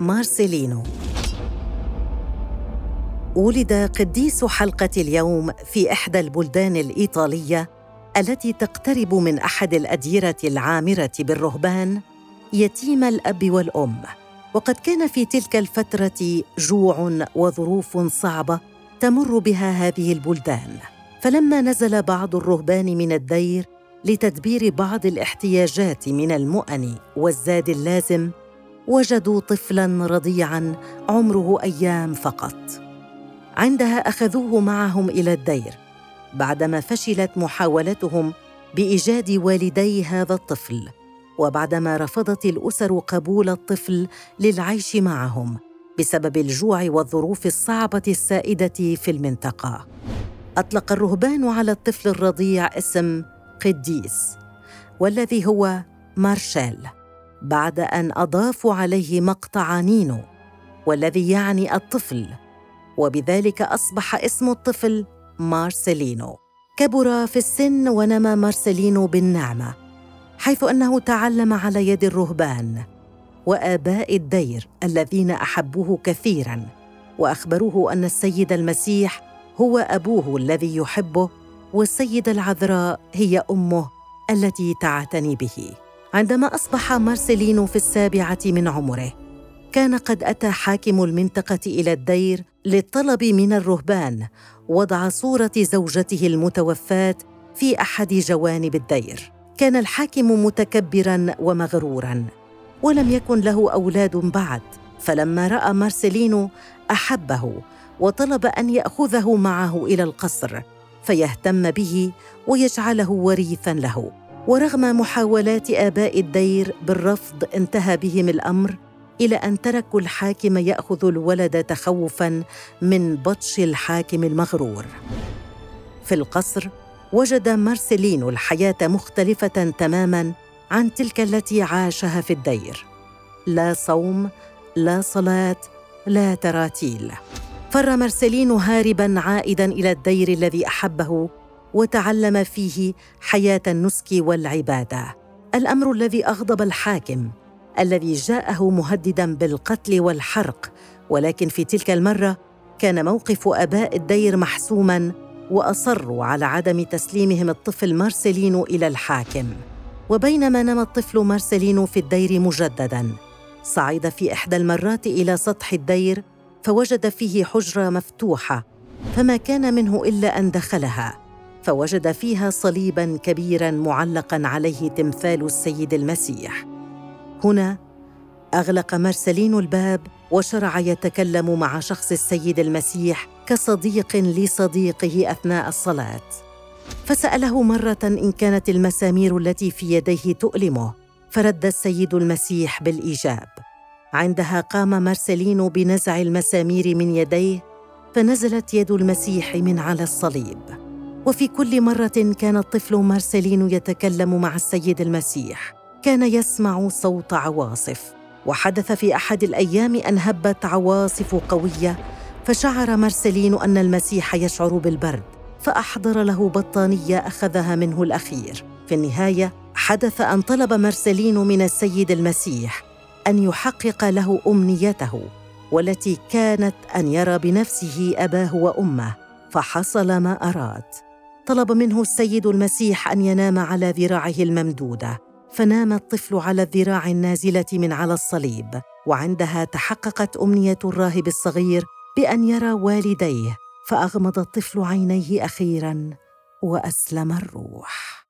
مارسيلينو. ولد قديس حلقة اليوم في إحدى البلدان الإيطالية التي تقترب من أحد الأديرة العامرة بالرهبان يتيم الأب والأم. وقد كان في تلك الفترة جوع وظروف صعبة تمر بها هذه البلدان. فلما نزل بعض الرهبان من الدير لتدبير بعض الاحتياجات من المؤن والزاد اللازم وجدوا طفلا رضيعا عمره أيام فقط. عندها أخذوه معهم إلى الدير بعدما فشلت محاولتهم بإيجاد والدي هذا الطفل وبعدما رفضت الأسر قبول الطفل للعيش معهم بسبب الجوع والظروف الصعبة السائدة في المنطقة. أطلق الرهبان على الطفل الرضيع اسم قديس والذي هو مارشال. بعد أن اضافوا عليه مقطع نينو والذي يعني الطفل وبذلك أصبح اسم الطفل مارسيلينو. كبر في السن ونمى مارسيلينو بالنعمة حيث أنه تعلم على يد الرهبان وآباء الدير الذين أحبوه كثيرا وأخبروه أن السيد المسيح هو أبوه الذي يحبه والسيدة العذراء هي أمه التي تعتني به. عندما أصبح مارسيلينو في السابعة من عمره. كان قد أتى حاكم المنطقة إلى الدير للطلب من الرهبان وضع صورة زوجته المتوفاة في أحد جوانب الدير. كان الحاكم متكبرا ومغرورا ولم يكن له أولاد بعد. فلما رأى مارسيلينو أحبه وطلب أن يأخذه معه إلى القصر فيهتم به ويجعله وريثا له. ورغم محاولات آباء الدير بالرفض انتهى بهم الأمر إلى أن تركوا الحاكم يأخذ الولد تخوفا من بطش الحاكم المغرور. في القصر وجد مارسيلينو الحياة مختلفة تماما عن تلك التي عاشها في الدير. لا صوم لا صلاة لا تراتيل. فر مارسيلينو هاربا عائدا إلى الدير الذي أحبه وتعلم فيه حياة النسك والعباده الأمر الذي أغضب الحاكم الذي جاءه مهددا بالقتل والحرق. ولكن في تلك المرة كان موقف أباء الدير محسوما وأصروا على عدم تسليمهم الطفل مارسيلينو إلى الحاكم. وبينما نما الطفل مارسيلينو في الدير مجددا صعد في إحدى المرات إلى سطح الدير فوجد فيه حجرة مفتوحة فما كان منه إلا أن دخلها. فوجد فيها صليبا كبيرا معلقا عليه تمثال السيد المسيح. هنا أغلق مارسلين الباب وشرع يتكلم مع شخص السيد المسيح كصديق لصديقه أثناء الصلاة. فسأله مرة إن كانت المسامير التي في يديه تؤلمه فرد السيد المسيح بالإيجاب. عندها قام مارسيلينو بنزع المسامير من يديه فنزلت يد المسيح من على الصليب. وفي كل مرة كان الطفل مارسيلينو يتكلم مع السيد المسيح. كان يسمع صوت عواصف. وحدث في أحد الأيام أن هبت عواصف قوية فشعر مارسيلينو أن المسيح يشعر بالبرد فأحضر له بطانية أخذها منه الأخير. في النهاية حدث أن طلب مارسيلينو من السيد المسيح أن يحقق له أمنيته والتي كانت أن يرى بنفسه أباه وأمه فحصل ما أراد. طلب منه السيد المسيح أن ينام على ذراعه الممدودة. فنام الطفل على الذراع النازلة من على الصليب وعندها تحققت أمنية الراهب الصغير بأن يرى والديه فأغمض الطفل عينيه أخيرا وأسلم الروح.